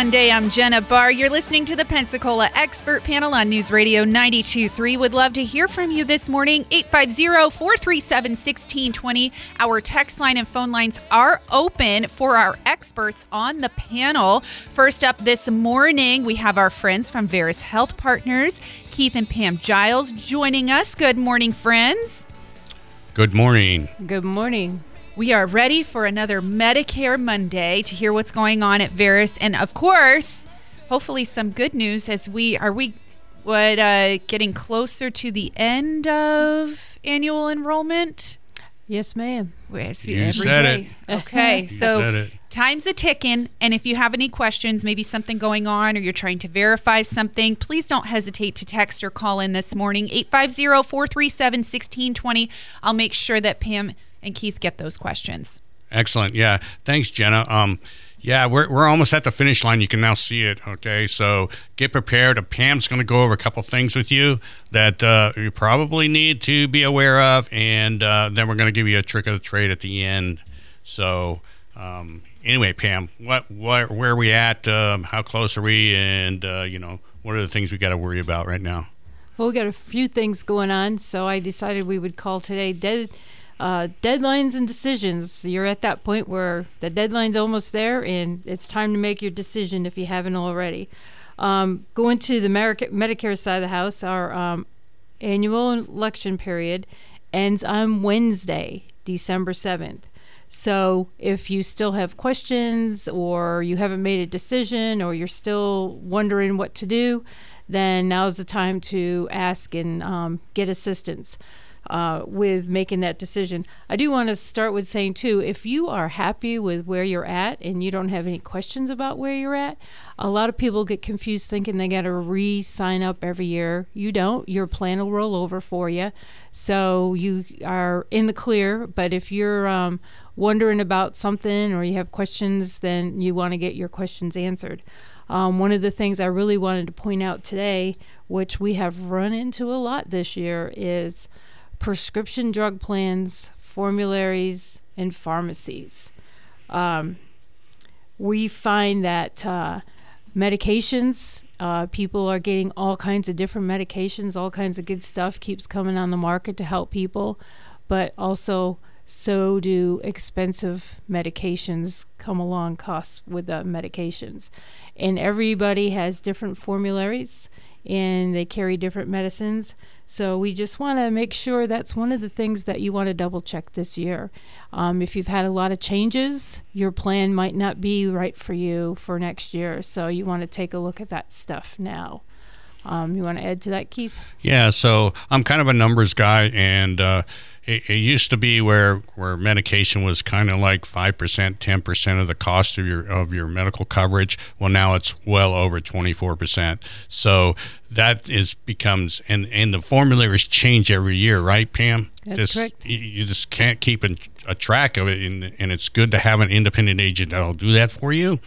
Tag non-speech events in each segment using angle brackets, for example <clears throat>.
morning and happy Monday. I'm Jenna Barr. You're listening to the Pensacola Expert Panel on News Radio 92.3. Would love to hear from you this morning. 850-437-1620. Our text line and phone lines are open for our experts on the panel. First up this morning, we have our friends from Veris Health Partners, Keith and Pam Giles, joining us. Good morning, friends. Good morning. Good morning. We are ready for another Medicare Monday to hear what's going on at Veris, and of course, hopefully some good news as we are we what uh, getting closer to the end of annual enrollment. Yes, ma'am. We see You every said day. Okay, said so it. time's a ticking, and if you have any questions, maybe something going on, or you're trying to verify something, please don't hesitate to text or call in this morning 850-437-1620. I'll make sure that Pam and Keith get those questions. Excellent. Yeah. Thanks, Jenna. Um, yeah, we're, we're almost at the finish line. You can now see it. Okay. So get prepared. Uh, Pam's going to go over a couple things with you that uh, you probably need to be aware of. And uh, then we're going to give you a trick of the trade at the end. So, um, anyway, Pam, what, what, where are we at? Um, how close are we? And, uh, you know, what are the things we got to worry about right now? Well, we got a few things going on, so I decided we would call today dead uh, deadlines and decisions. You're at that point where the deadline's almost there, and it's time to make your decision if you haven't already. Um, going to the Medica- Medicare side of the house, our um, annual election period ends on Wednesday, December 7th. So if you still have questions or you haven't made a decision or you're still wondering what to do, then now's the time to ask and um, get assistance uh, with making that decision. I do want to start with saying, too, if you are happy with where you're at and you don't have any questions about where you're at, a lot of people get confused thinking they got to re sign up every year. You don't. Your plan will roll over for you. So you are in the clear. But if you're um, wondering about something or you have questions, then you want to get your questions answered. Um, one of the things I really wanted to point out today, which we have run into a lot this year, is prescription drug plans, formularies, and pharmacies. Um, we find that uh, medications, uh, people are getting all kinds of different medications, all kinds of good stuff keeps coming on the market to help people, but also so do expensive medications come along costs with the medications and everybody has different formularies and they carry different medicines. So we just want to make sure that's one of the things that you want to double check this year. Um, if you've had a lot of changes your plan might not be right for you for next year. So you want to take a look at that stuff now. Um, you want to add to that keith? Yeah, so I'm kind of a numbers guy, and uh, it, it used to be where where medication was kind of like five percent, ten percent of the cost of your of your medical coverage. Well, now it's well over twenty four percent. So that is becomes and and the formulas change every year, right, Pam? That's just, correct. You, you just can't keep a, a track of it, and, and it's good to have an independent agent that'll do that for you.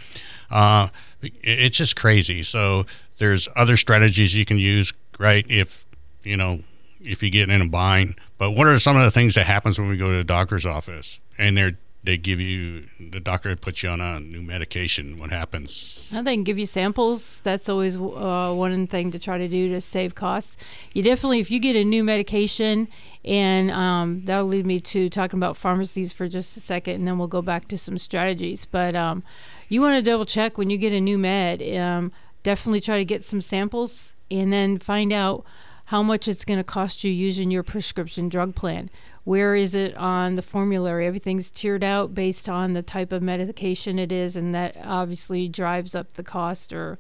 Uh, it- it's just crazy. So there's other strategies you can use, right? If you know if you get in a bind. But what are some of the things that happens when we go to the doctor's office and they're they give you the doctor puts you on a new medication? What happens? Now they can give you samples. That's always uh, one thing to try to do to save costs. You definitely, if you get a new medication, and um, that'll lead me to talking about pharmacies for just a second, and then we'll go back to some strategies. But um, you want to double check when you get a new med. Um, definitely try to get some samples, and then find out how much it's going to cost you using your prescription drug plan. Where is it on the formulary? Everything's tiered out based on the type of medication it is, and that obviously drives up the cost or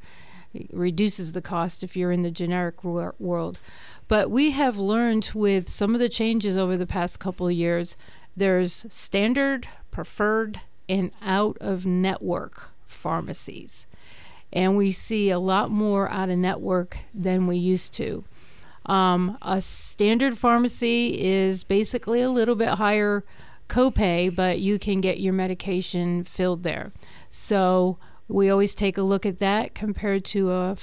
reduces the cost if you're in the generic wor- world. But we have learned with some of the changes over the past couple of years, there's standard, preferred, and out of network pharmacies. And we see a lot more out of network than we used to. Um, a standard pharmacy is basically a little bit higher copay, but you can get your medication filled there. So we always take a look at that compared to a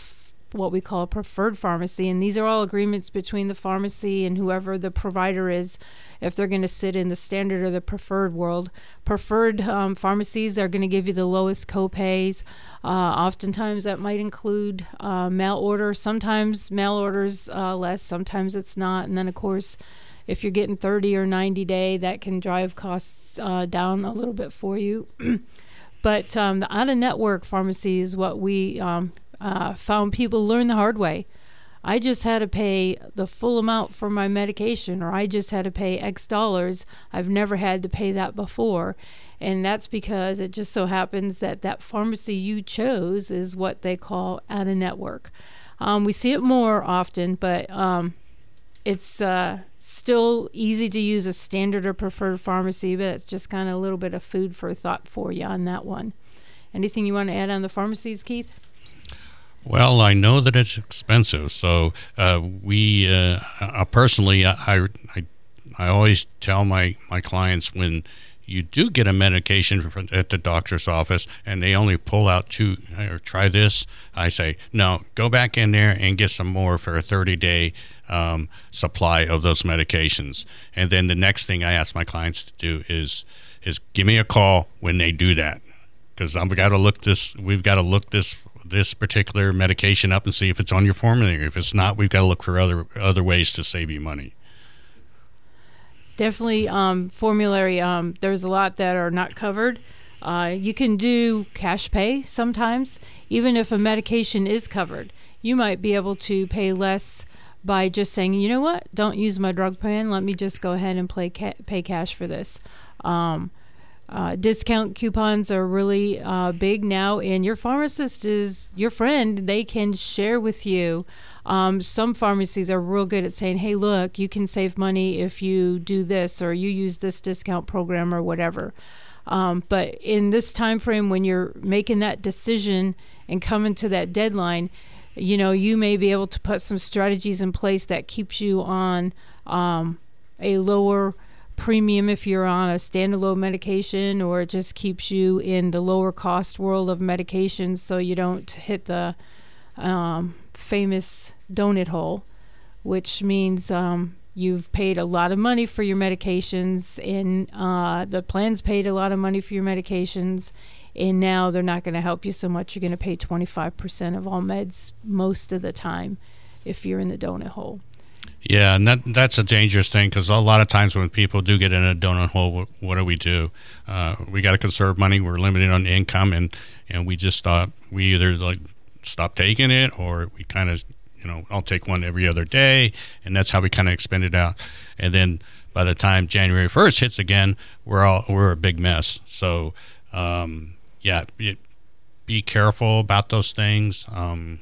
what we call a preferred pharmacy. And these are all agreements between the pharmacy and whoever the provider is, if they're going to sit in the standard or the preferred world. Preferred um, pharmacies are going to give you the lowest copays. Uh, oftentimes, that might include uh, mail order. Sometimes mail orders uh, less, sometimes it's not. And then, of course, if you're getting 30 or 90 day, that can drive costs uh, down a little bit for you. <clears throat> but um, the out of network pharmacy is what we um, uh, found people learn the hard way. I just had to pay the full amount for my medication, or I just had to pay X dollars. I've never had to pay that before. And that's because it just so happens that that pharmacy you chose is what they call out of network. Um, we see it more often, but um, it's uh, still easy to use a standard or preferred pharmacy, but it's just kind of a little bit of food for thought for you on that one. Anything you want to add on the pharmacies, Keith? Well, I know that it's expensive, so uh, we uh, personally, I, I, I always tell my, my clients when you do get a medication at the doctor's office and they only pull out two or try this, I say, no, go back in there and get some more for a 30 day um, supply of those medications. And then the next thing I ask my clients to do is, is give me a call when they do that. Because I've got to look this, we've got to look this this particular medication up and see if it's on your formulary. If it's not, we've got to look for other other ways to save you money definitely um, formulary. Um, there's a lot that are not covered. Uh, you can do cash pay sometimes, even if a medication is covered. You might be able to pay less by just saying, you know what, don't use my drug plan. Let me just go ahead and play ca- pay cash for this. Um, uh, discount coupons are really uh, big now, and your pharmacist is your friend. They can share with you um, some pharmacies are real good at saying, "Hey, look, you can save money if you do this or you use this discount program or whatever." Um, but in this time frame, when you're making that decision and coming to that deadline, you know you may be able to put some strategies in place that keeps you on um, a lower premium if you're on a standalone medication, or it just keeps you in the lower cost world of medications, so you don't hit the um, famous donut hole, which means um, you've paid a lot of money for your medications, and uh, the plan's paid a lot of money for your medications, and now they're not going to help you so much. You're going to pay 25% of all meds most of the time if you're in the donut hole. Yeah, and that that's a dangerous thing because a lot of times when people do get in a donut hole, what, do we do? Uh, we got to conserve money. We're limited on income, and and we just thought we either like stop taking it or we kind of you know I'll take one every other day and that's how we kind of expend it out and then by the time January 1st hits again we're all we're a big mess so um, yeah be, be, careful about those things um,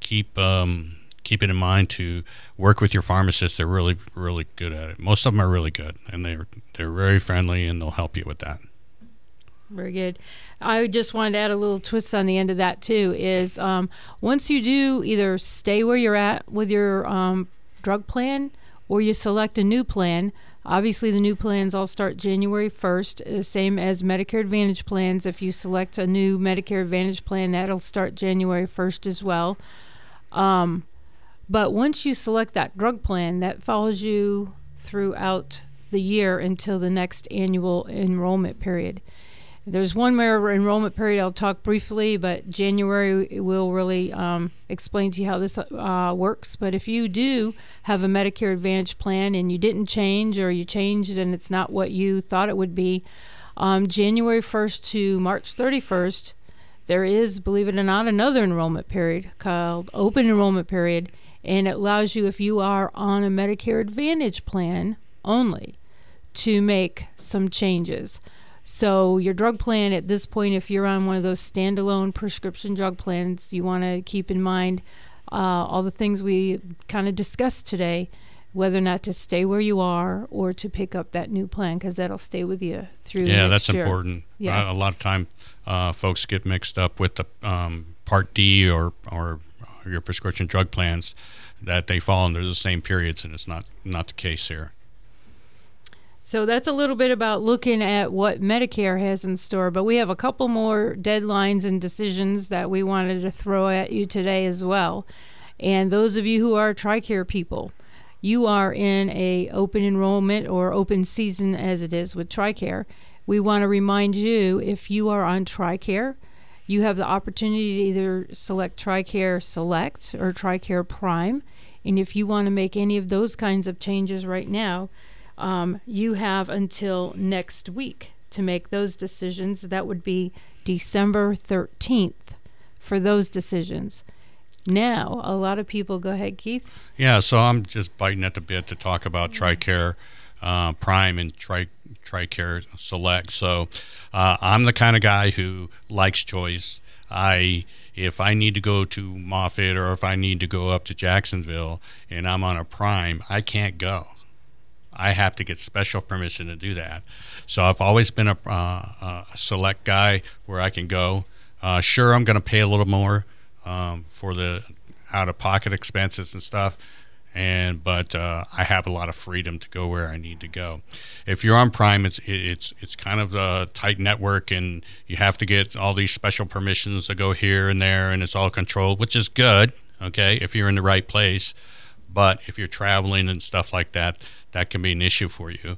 keep um, keep it in mind to work with your pharmacist they're really really good at it most of them are really good and they're they're very friendly and they'll help you with that very good. I just wanted to add a little twist on the end of that too. Is um, once you do either stay where you're at with your um, drug plan, or you select a new plan. Obviously, the new plans all start January 1st, the same as Medicare Advantage plans. If you select a new Medicare Advantage plan, that'll start January 1st as well. Um, but once you select that drug plan, that follows you throughout the year until the next annual enrollment period. There's one more enrollment period I'll talk briefly, but January will really um, explain to you how this uh, works. But if you do have a Medicare Advantage plan and you didn't change or you changed and it's not what you thought it would be, um, January 1st to March 31st, there is, believe it or not, another enrollment period called open enrollment period. And it allows you, if you are on a Medicare Advantage plan only, to make some changes. So, your drug plan at this point, if you're on one of those standalone prescription drug plans, you want to keep in mind uh, all the things we kind of discussed today, whether or not to stay where you are or to pick up that new plan because that'll stay with you through. Yeah, that's year. important. Yeah. Uh, a lot of time, uh, folks get mixed up with the um, Part D or or your prescription drug plans that they fall under the same periods, and it's not not the case here. So that's a little bit about looking at what Medicare has in store, but we have a couple more deadlines and decisions that we wanted to throw at you today as well. And those of you who are TRICARE people, you are in a open enrollment or open season as it is with TRICARE. We want to remind you if you are on TRICARE, you have the opportunity to either select TRICARE Select or TRICARE Prime. And if you want to make any of those kinds of changes right now, um, you have until next week to make those decisions. That would be December 13th for those decisions. Now, a lot of people go ahead, Keith. Yeah, so I'm just biting at the bit to talk about TRICARE uh, Prime and Tri- TRICARE Select. So uh, I'm the kind of guy who likes choice. I if I need to go to Moffitt or if I need to go up to Jacksonville and I'm on a Prime, I can't go. I have to get special permission to do that. So I've always been a, uh, a select guy where I can go. Uh, sure, I'm going to pay a little more um, for the out of pocket expenses and stuff. And but uh, I have a lot of freedom to go where I need to go. If you're on Prime, it's it's it's kind of a tight network, and you have to get all these special permissions to go here and there, and it's all controlled, which is good. Okay, if you're in the right place, but if you're traveling and stuff like that, that can be an issue for you.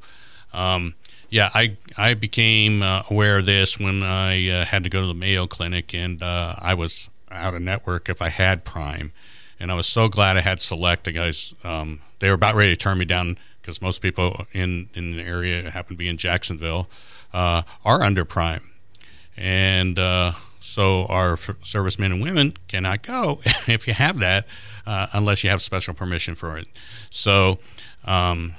Um, yeah, I I became uh, aware of this when I uh, had to go to the Mayo Clinic, and uh, I was out of network if I had Prime, and I was so glad I had Select. The guys, um, they were about ready to turn me down because most people in in the area happen to be in Jacksonville uh, are under Prime, and uh, so our f- servicemen and women cannot go <laughs> if you have that uh, unless you have special permission for it. So. Um,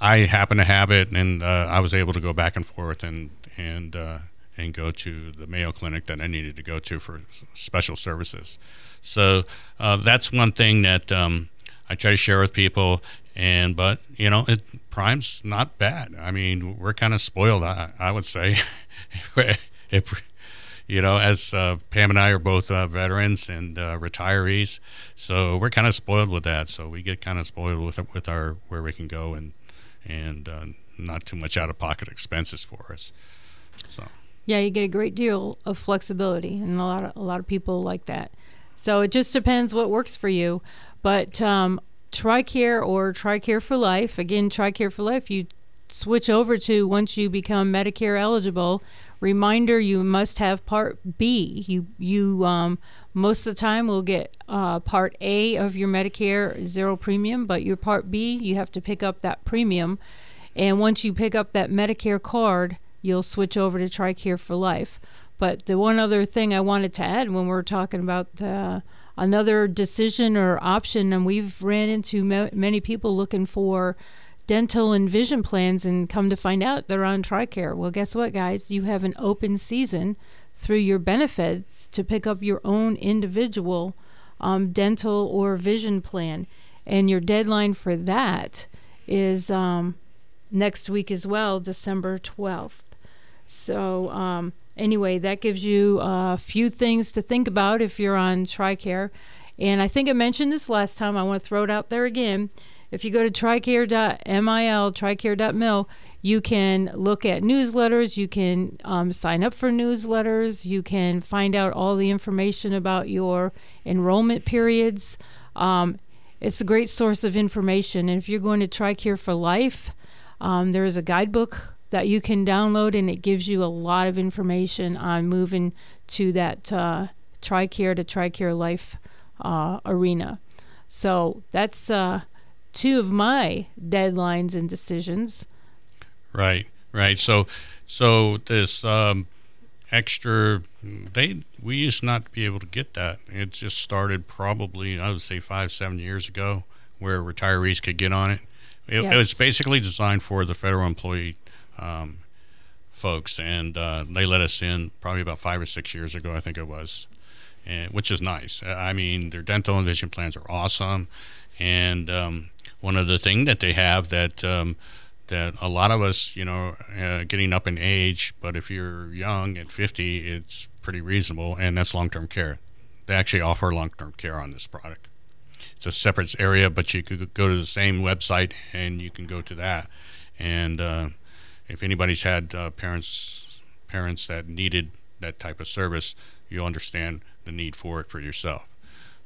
I happen to have it, and uh, I was able to go back and forth and and uh, and go to the Mayo Clinic that I needed to go to for special services. So uh, that's one thing that um, I try to share with people. And but you know, it, Prime's not bad. I mean, we're kind of spoiled. I, I would say, <laughs> if you know, as uh, Pam and I are both uh, veterans and uh, retirees, so we're kind of spoiled with that. So we get kind of spoiled with with our where we can go and and uh, not too much out of pocket expenses for us. So. Yeah, you get a great deal of flexibility, and a lot of a lot of people like that. So it just depends what works for you. But um, TRICARE or TRICARE for Life, again, TRICARE for Life, you switch over to once you become Medicare eligible. Reminder: you must have Part B. You you um, most of the time will get uh, Part A of your Medicare zero premium, but your Part B you have to pick up that premium. And once you pick up that Medicare card, you'll switch over to TRICARE for life. But the one other thing I wanted to add when we're talking about another decision or option, and we've ran into ma- many people looking for dental and vision plans, and come to find out they're on TRICARE. Well, guess what, guys? You have an open season through your benefits to pick up your own individual um, dental or vision plan, and your deadline for that is um, next week as well, December 12th. So, um, anyway, that gives you a few things to think about if you're on TRICARE. And I think I mentioned this last time. I want to throw it out there again. If you go to tricare.mil, tricare.mil, you can look at newsletters. You can um, sign up for newsletters. You can find out all the information about your enrollment periods. Um, it's a great source of information. And if you're going to TRICARE for Life, um, there is a guidebook that you can download, and it gives you a lot of information on moving to that uh, TRICARE to TRICARE Life uh, arena. So that's uh, two of my deadlines and decisions. Right, right. So, so this um, extra, they we used not to be able to get that. It just started probably I would say five, seven years ago, where retirees could get on it. It, yes. it was basically designed for the federal employee um, folks, and uh, they let us in probably about five or six years ago, I think it was, and, which is nice. I mean, their dental and vision plans are awesome, and um, one of the things that they have that um, that a lot of us, you know, uh, getting up in age, but if you're young at 50, it's pretty reasonable, and that's long-term care. They actually offer long-term care on this product. It's a separate area, but you could go to the same website and you can go to that, and uh, if anybody's had uh, parents parents that needed that type of service, you'll understand the need for it for yourself.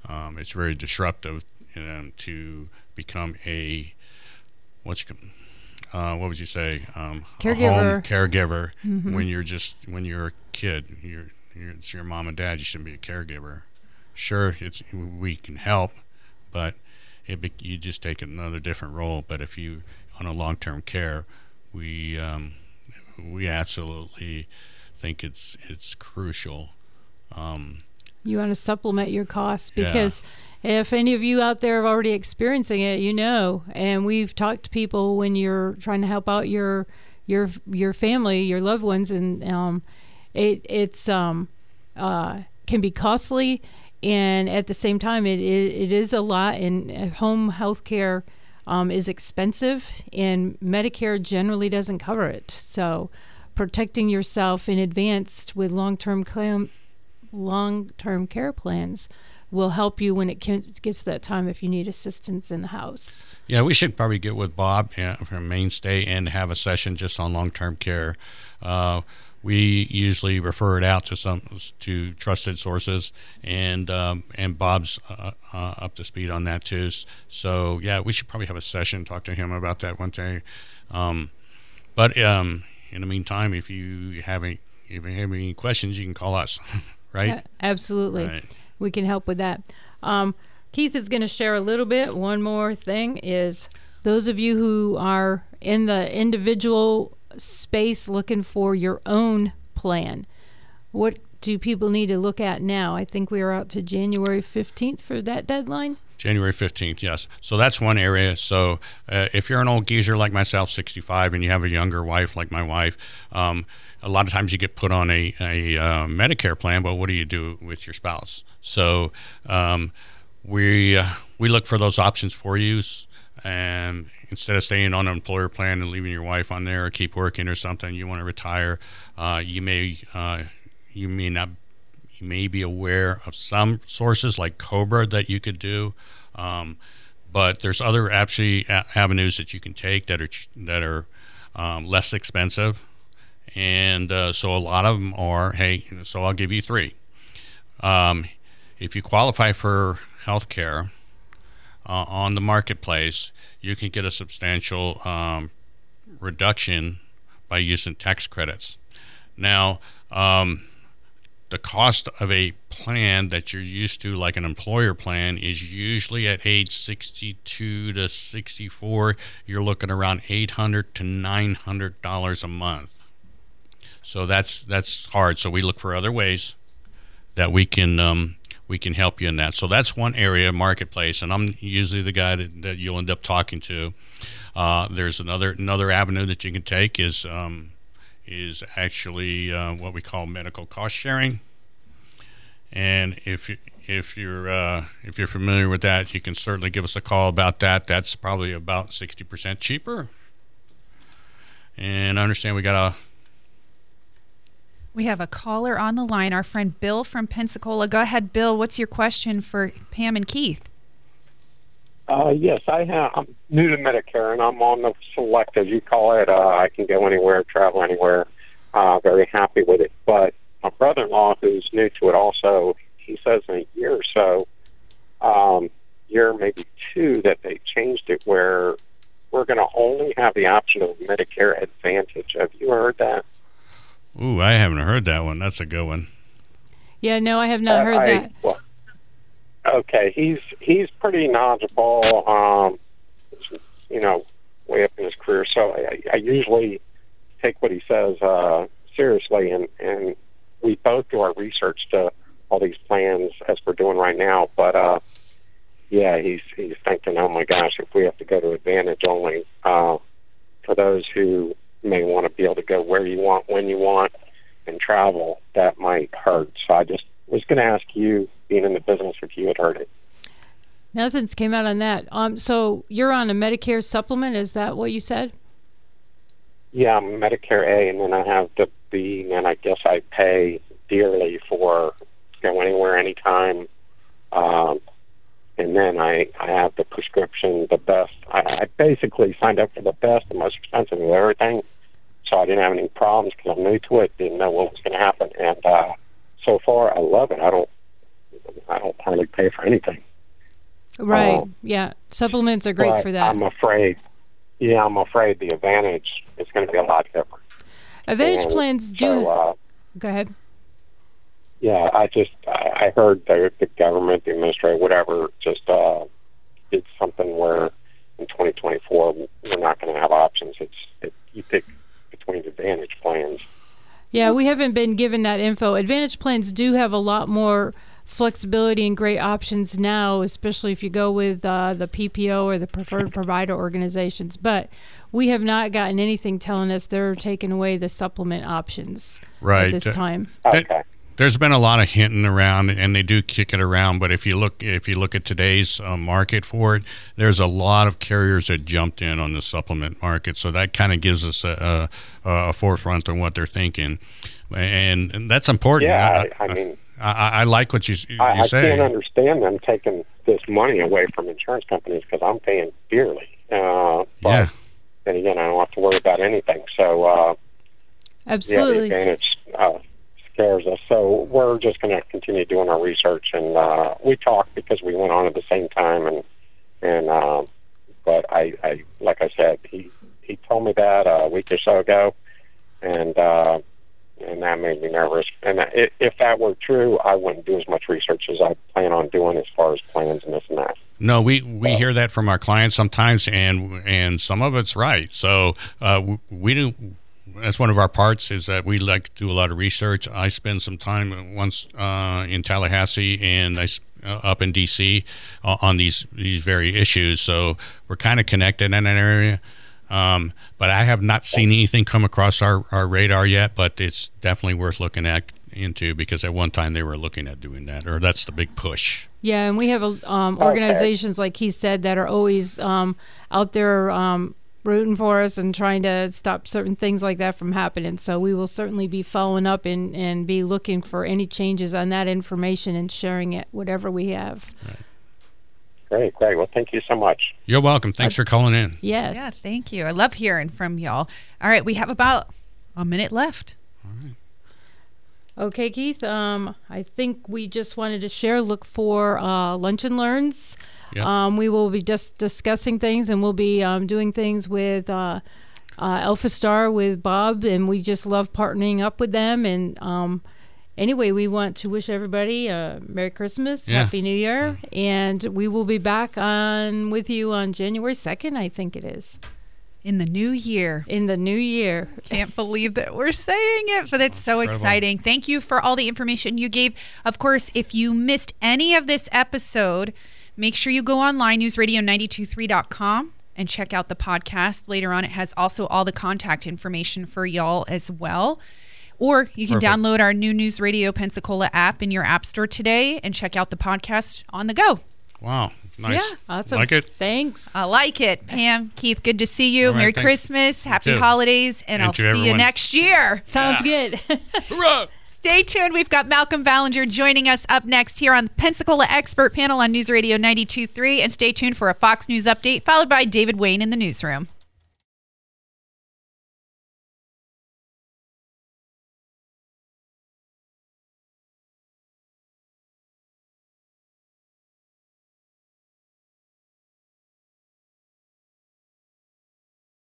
Um, it's very disruptive um, to become a what's uh, what would you say um, caregiver caregiver mm-hmm. when you're just when you're a kid you're, you're, it's your mom and dad you shouldn't be a caregiver sure it's we can help but it you just take another different role but if you on a long-term care we um, we absolutely think it's it's crucial um, you want to supplement your costs because yeah if any of you out there are already experiencing it, you know. And we've talked to people when you're trying to help out your your your family, your loved ones, and um, it it's um, uh, can be costly, and at the same time, it it, it is a lot. And home health care um, is expensive, and Medicare generally doesn't cover it. So, protecting yourself in advance with long term long term care plans will help you when it gets to that time if you need assistance in the house. Yeah, we should probably get with Bob from Mainstay and have a session just on long-term care. Uh, we usually refer it out to some to trusted sources, and um, and Bob's uh, uh, up to speed on that too. So yeah, we should probably have a session talk to him about that one day. Um, but um, in the meantime, if you have any if you have any questions, you can call us. <laughs> right? Yeah, absolutely. Right we can help with that. Um, Keith is going to share a little bit. One more thing is those of you who are in the individual space looking for your own plan, what do people need to look at now? I think we are out to January 15th for that deadline. January 15th, yes. So that's one area. So uh, if you're an old geezer like myself, 65, and you have a younger wife like my wife, um, a lot of times you get put on a, a uh, Medicare plan, but what do you do with your spouse? So um, we uh, we look for those options for you, and instead of staying on an employer plan and leaving your wife on there or keep working or something, you want to retire. Uh, you may uh, you may not you may be aware of some sources like Cobra that you could do. Um, but there's other actually avenues that you can take that are that are um, less expensive, and uh, so a lot of them are hey. So I'll give you three. Um, if you qualify for health care uh, on the marketplace, you can get a substantial um, reduction by using tax credits. Now, um, the cost of a plan that you're used to, like an employer plan, is usually at age 62 to 64. You're looking around 800 to 900 dollars a month. So that's that's hard. So we look for other ways that we can um, we can help you in that. So that's one area, marketplace, and I'm usually the guy that, that you'll end up talking to. Uh, there's another another avenue that you can take is um, is actually uh, what we call medical cost sharing. And if you, if you're uh, if you're familiar with that, you can certainly give us a call about that. That's probably about sixty percent cheaper. And I understand we got a we have a caller on the line, our friend Bill from Pensacola. Go ahead, Bill. What's your question for Pam and Keith? Uh, yes, I have. I'm new to Medicare, and I'm on the select, as you call it. Uh, I can go anywhere, travel anywhere. Uh, very happy with it. But my brother-in-law, who's new to it, also, he says in a year or so, um, year maybe two, that they changed it where we're going to only have the option of Medicare Advantage. Have you heard that? Ooh, I haven't heard that one. That's a good one. Yeah, no, I have not uh, heard I, that. Well, okay, he's he's pretty knowledgeable. Um, you know, way up in his career. So I, I usually take what he says uh, seriously, and and we both do our research to all these plans as we're doing right now. But uh, yeah, he's he's thinking, oh my gosh, if we have to go to Advantage only uh, for those who may want to be able to go where you want, when you want, and travel, that might hurt. So I just was going to ask you, being in the business, if you had heard it. Nothing's came out on that. Um, so you're on a Medicare supplement. Is that what you said? Yeah, I'm Medicare A, and then I have the B, and I guess I pay dearly for go anywhere, anytime. Um, and then I, I have the prescription, the best. I, I basically signed up for the best, the most expensive of everything. So I didn't have any problems because I'm new to it, didn't know what was going to happen, and uh, so far I love it. I don't I don't hardly pay for anything. Right. Oh. yeah. Supplements are great for that. I'm afraid. Yeah, I'm afraid the advantage is going to be a lot different. Advantage And plans do. Uh, go ahead. Yeah, I just I I heard the the government, the administrator, whatever, just uh, did something where in 2024 we're not going to have options. It's it, you pick between advantage plans. Yeah, we haven't been given that info. Advantage plans do have a lot more flexibility and great options now, especially if you go with uh, the PPO or the preferred provider organizations. But we have not gotten anything telling us they're taking away the supplement options Right. at this time. That- Okay. There's been a lot of hinting around, and they do kick it around. But if you look, if you look at today's uh, market for it, there's a lot of carriers that jumped in on the supplement market. So that kind of gives us a, a, a forefront on what they're thinking, and, and that's important. Yeah, I, I mean, I, I, I like what you you I, I can't understand them taking this money away from insurance companies because I'm paying dearly. Uh, but Yeah. then again, I don't have to worry about anything. So uh, yeah, the Absolutely. advantage uh, scares us. So we're just going to continue doing our research, and uh, we talked because we went on at the same time, and and uh, but I, I like I said, he he told me that a week or so ago, and uh, and that made me nervous. And i if that were true, I wouldn't do as much research as I plan on doing as far as plans and this and that. No, we, we hear that from our clients sometimes, and and some of it's right. So uh, we do. That's one of our parts is that we like to do a lot of research. I spend some time once uh, in Tallahassee and I s- uh, up in DC uh, on these these very issues. So we're kind of connected in that area. Um, but I have not seen anything come across our, our radar yet. But it's definitely worth looking at into because at one time they were looking at doing that, or that's the big push. Yeah, and we have um, organizations like he said that are always um, out there um, rooting for us and trying to stop certain things like that from happening. So we will certainly be following up and, and be looking for any changes on that information and sharing it, whatever we have. Great, great. Well, thank you so much. You're welcome. Thanks for calling in. Yes. Yeah, thank you. I love hearing from y'all. All right, we have about a minute left. All right. Okay, Keith. Um, I think we just wanted to share. Look for uh, lunch and learns. Yeah. Um, we will be just discussing things, and we'll be um, doing things with uh, uh, Alpha Star with Bob, and we just love partnering up with them. And um, anyway, we want to wish everybody a Merry Christmas, Yeah. Happy New Year, and we will be back on with you on January second. I think it is In the new year. in the new year. Can't believe that we're saying it, but it's so incredible. exciting. Thank you for all the information you gave. Of course, if you missed any of this episode, make sure you go online, newsradio923.com, and check out the podcast. Later on, it has also all the contact information for y'all as well. Or you can Perfect. download our new News Radio Pensacola app in your app store today and check out the podcast on the go. Wow, nice. Yeah. Awesome. Like it? Thanks. I like it. Pam, Keith, good to see you. All right, Merry thanks. Christmas, happy holidays, and, And I'll to see you next year. Sounds good. <laughs> Hurrah! Stay tuned. We've got Malcolm Ballinger joining us up next here on the Pensacola Expert Panel on News Radio 92.3. And stay tuned for a Fox News update, followed by David Wayne in the newsroom.